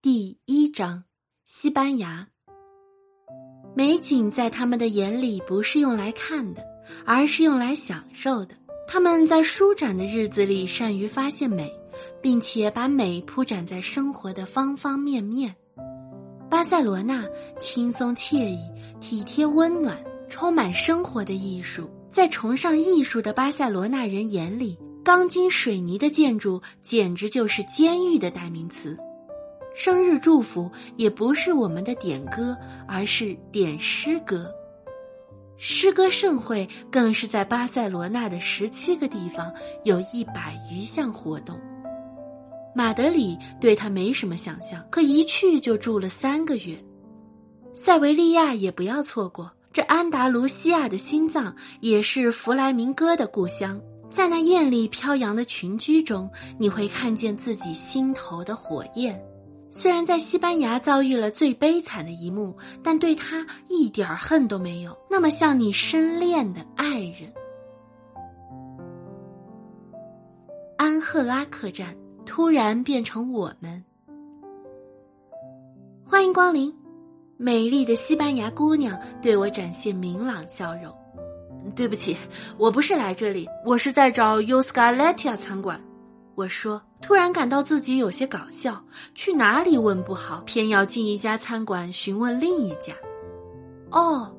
第一章，西班牙。美景在他们的眼里不是用来看的，而是用来享受的。他们在舒展的日子里善于发现美，并且把美铺展在生活的方方面面。巴塞罗那轻松惬意、体贴温暖、充满生活的艺术，在崇尚艺术的巴塞罗那人眼里。钢筋水泥的建筑简直就是监狱的代名词。生日祝福也不是我们的点歌，而是点诗歌。诗歌盛会更是在巴塞罗那的十七个地方有一百余项活动。马德里对他没什么想象，可一去就住了三个月。塞维利亚也不要错过，这安达卢西亚的心脏也是弗莱明戈的故乡。在那艳丽飘扬的群居中，你会看见自己心头的火焰。虽然在西班牙遭遇了最悲惨的一幕，但对他一点恨都没有。那么像你深恋的爱人，安赫拉客栈突然变成我们。欢迎光临，美丽的西班牙姑娘对我展现明朗笑容。对不起，我不是来这里，我是在找 U Scaletia 餐馆。我说，突然感到自己有些搞笑。去哪里问不好，偏要进一家餐馆询问另一家。哦，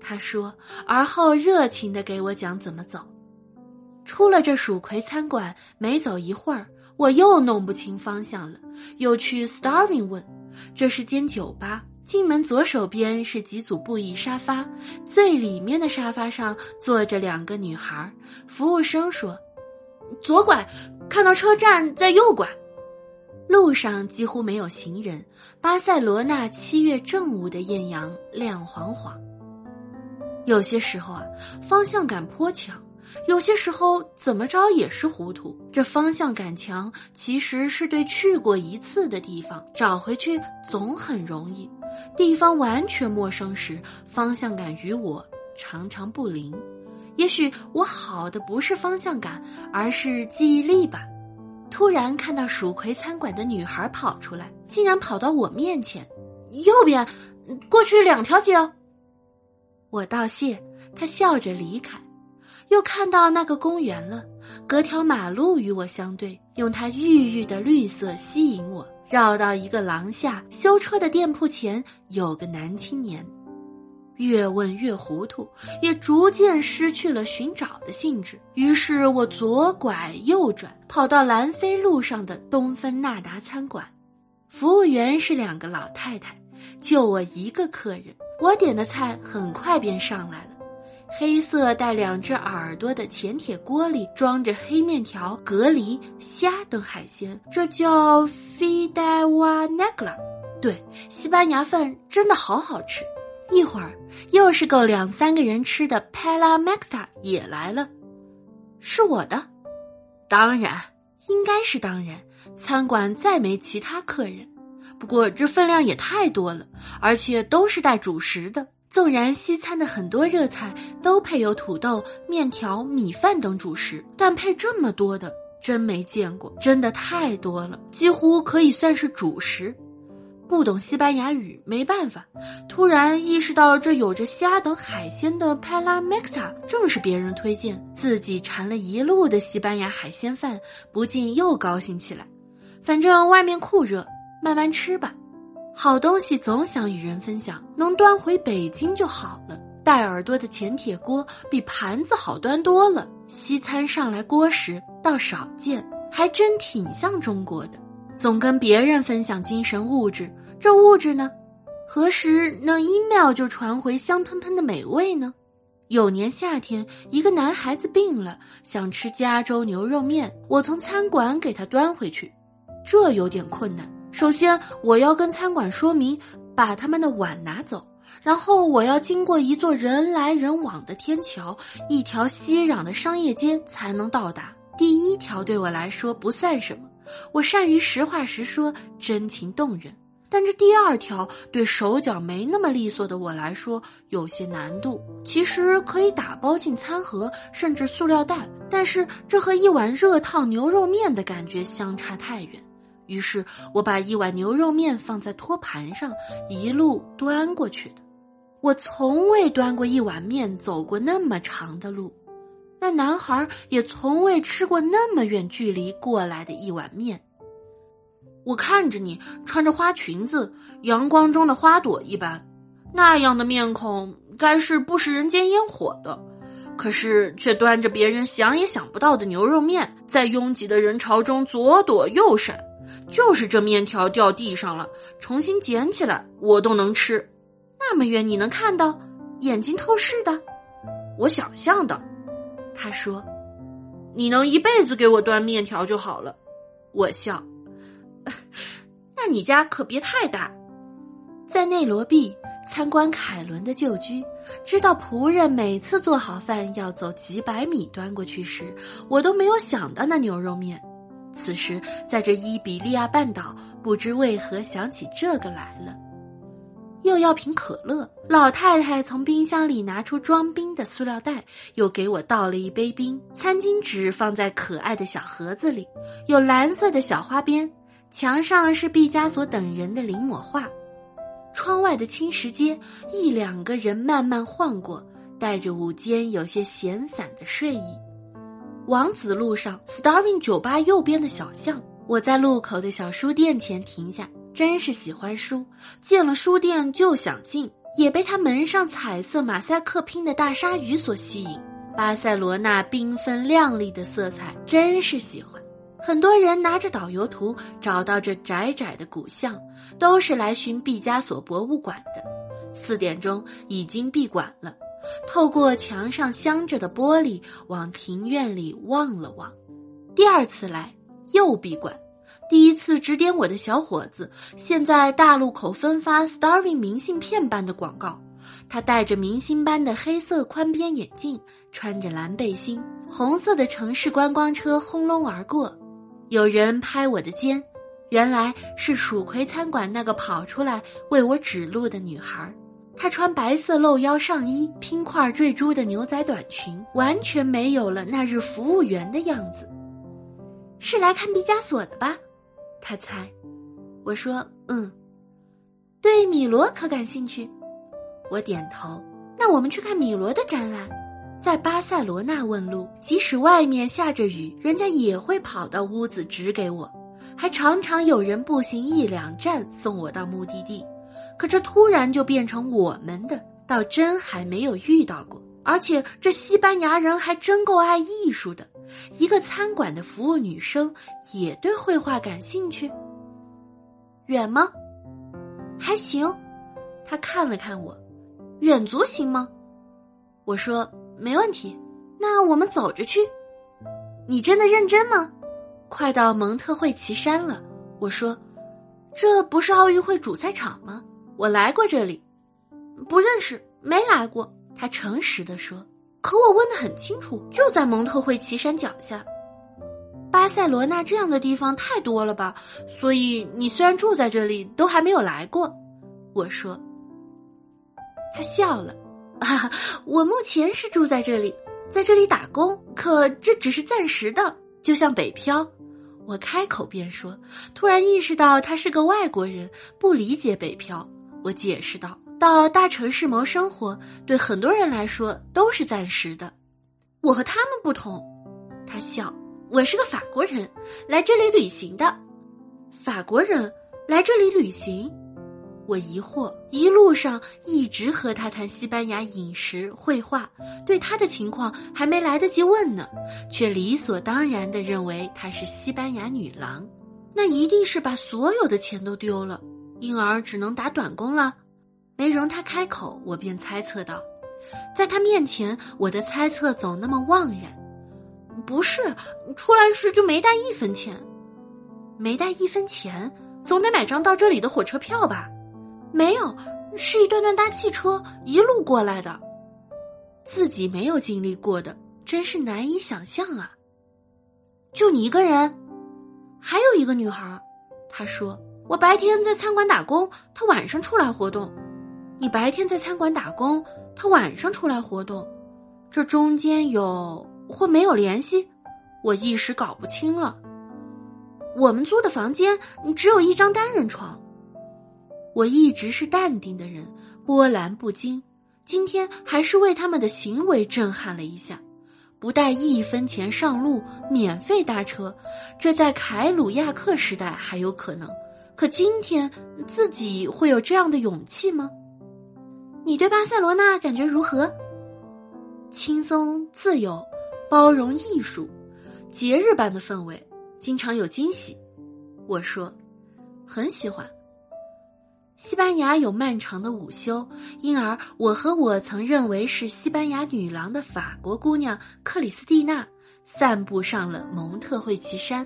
他说，而后热情的给我讲怎么走。出了这蜀葵餐馆，没走一会儿，我又弄不清方向了，又去 Starving 问，这是间酒吧。进门左手边是几组布艺沙发，最里面的沙发上坐着两个女孩。服务生说：“左拐，看到车站在右拐。”路上几乎没有行人。巴塞罗那七月正午的艳阳亮晃晃。有些时候啊，方向感颇强；有些时候怎么着也是糊涂。这方向感强，其实是对去过一次的地方找回去总很容易。地方完全陌生时，方向感与我常常不灵。也许我好的不是方向感，而是记忆力吧。突然看到蜀葵餐馆的女孩跑出来，竟然跑到我面前，右边，过去两条街哦。我道谢，她笑着离开。又看到那个公园了，隔条马路与我相对，用它郁郁的绿色吸引我。绕到一个廊下，修车的店铺前有个男青年，越问越糊涂，也逐渐失去了寻找的兴致。于是我左拐右转，跑到兰菲路上的东芬纳达餐馆，服务员是两个老太太，就我一个客人，我点的菜很快便上来了。黑色带两只耳朵的浅铁锅里装着黑面条、蛤蜊、虾等海鲜，这叫 fideuá negra。对，西班牙饭真的好好吃。一会儿又是够两三个人吃的 Pella Maxta 也来了，是我的，当然应该是当然。餐馆再没其他客人，不过这分量也太多了，而且都是带主食的。纵然西餐的很多热菜都配有土豆、面条、米饭等主食，但配这么多的真没见过，真的太多了，几乎可以算是主食。不懂西班牙语没办法，突然意识到这有着虾等海鲜的 p a l a Mixta 正是别人推荐，自己馋了一路的西班牙海鲜饭，不禁又高兴起来。反正外面酷热，慢慢吃吧。好东西总想与人分享，能端回北京就好了。带耳朵的浅铁锅比盘子好端多了。西餐上来锅时倒少见，还真挺像中国的。总跟别人分享精神物质，这物质呢？何时能一秒就传回香喷喷的美味呢？有年夏天，一个男孩子病了，想吃加州牛肉面，我从餐馆给他端回去，这有点困难。首先，我要跟餐馆说明，把他们的碗拿走。然后，我要经过一座人来人往的天桥，一条熙攘的商业街才能到达。第一条对我来说不算什么，我善于实话实说，真情动人。但这第二条对手脚没那么利索的我来说有些难度。其实可以打包进餐盒，甚至塑料袋，但是这和一碗热烫牛肉面的感觉相差太远。于是我把一碗牛肉面放在托盘上，一路端过去的。我从未端过一碗面走过那么长的路，那男孩也从未吃过那么远距离过来的一碗面。我看着你穿着花裙子，阳光中的花朵一般，那样的面孔该是不食人间烟火的。可是，却端着别人想也想不到的牛肉面，在拥挤的人潮中左躲右闪。就是这面条掉地上了，重新捡起来，我都能吃。那么远你能看到，眼睛透视的，我想象的。他说：“你能一辈子给我端面条就好了。”我笑。那你家可别太大，在内罗毕。参观凯伦的旧居，知道仆人每次做好饭要走几百米端过去时，我都没有想到那牛肉面。此时，在这伊比利亚半岛，不知为何想起这个来了。又要瓶可乐，老太太从冰箱里拿出装冰的塑料袋，又给我倒了一杯冰。餐巾纸放在可爱的小盒子里，有蓝色的小花边，墙上是毕加索等人的临摹画。窗外的青石街，一两个人慢慢晃过，带着午间有些闲散的睡意。王子路上，Starving 酒吧右边的小巷，我在路口的小书店前停下。真是喜欢书，见了书店就想进，也被他门上彩色马赛克拼的大鲨鱼所吸引。巴塞罗那缤纷亮丽的色彩，真是喜欢。很多人拿着导游图找到这窄窄的古巷，都是来寻毕加索博物馆的。四点钟已经闭馆了，透过墙上镶着的玻璃往庭院里望了望。第二次来又闭馆，第一次指点我的小伙子现在大路口分发 Starving 明信片般的广告。他戴着明星般的黑色宽边眼镜，穿着蓝背心，红色的城市观光车轰隆而过。有人拍我的肩，原来是蜀葵餐馆那个跑出来为我指路的女孩。她穿白色露腰上衣，拼块坠珠的牛仔短裙，完全没有了那日服务员的样子。是来看毕加索的吧？他猜。我说：“嗯。”对米罗可感兴趣？我点头。那我们去看米罗的展览。在巴塞罗那问路，即使外面下着雨，人家也会跑到屋子指给我，还常常有人步行一两站送我到目的地。可这突然就变成我们的，倒真还没有遇到过。而且这西班牙人还真够爱艺术的，一个餐馆的服务女生也对绘画感兴趣。远吗？还行。他看了看我，远足行吗？我说。没问题，那我们走着去。你真的认真吗？快到蒙特惠奇山了。我说，这不是奥运会主赛场吗？我来过这里，不认识，没来过。他诚实的说。可我问的很清楚，就在蒙特惠奇山脚下。巴塞罗那这样的地方太多了吧？所以你虽然住在这里，都还没有来过。我说。他笑了。啊，我目前是住在这里，在这里打工，可这只是暂时的，就像北漂。我开口便说，突然意识到他是个外国人，不理解北漂。我解释道：“到大城市谋生活，对很多人来说都是暂时的。我和他们不同。”他笑：“我是个法国人，来这里旅行的。法国人来这里旅行。”我疑惑，一路上一直和他谈西班牙饮食、绘画，对他的情况还没来得及问呢，却理所当然的认为她是西班牙女郎，那一定是把所有的钱都丢了，因而只能打短工了。没容他开口，我便猜测道，在他面前，我的猜测总那么妄然。不是，出来时就没带一分钱，没带一分钱，总得买张到这里的火车票吧。没有，是一段段搭汽车一路过来的，自己没有经历过的，真是难以想象啊！就你一个人，还有一个女孩，她说我白天在餐馆打工，她晚上出来活动。你白天在餐馆打工，他晚上出来活动，这中间有或没有联系？我一时搞不清了。我们租的房间只有一张单人床。我一直是淡定的人，波澜不惊。今天还是为他们的行为震撼了一下。不带一分钱上路，免费搭车，这在凯鲁亚克时代还有可能，可今天自己会有这样的勇气吗？你对巴塞罗那感觉如何？轻松、自由、包容、艺术，节日般的氛围，经常有惊喜。我说，很喜欢。西班牙有漫长的午休，因而我和我曾认为是西班牙女郎的法国姑娘克里斯蒂娜散步上了蒙特惠奇山。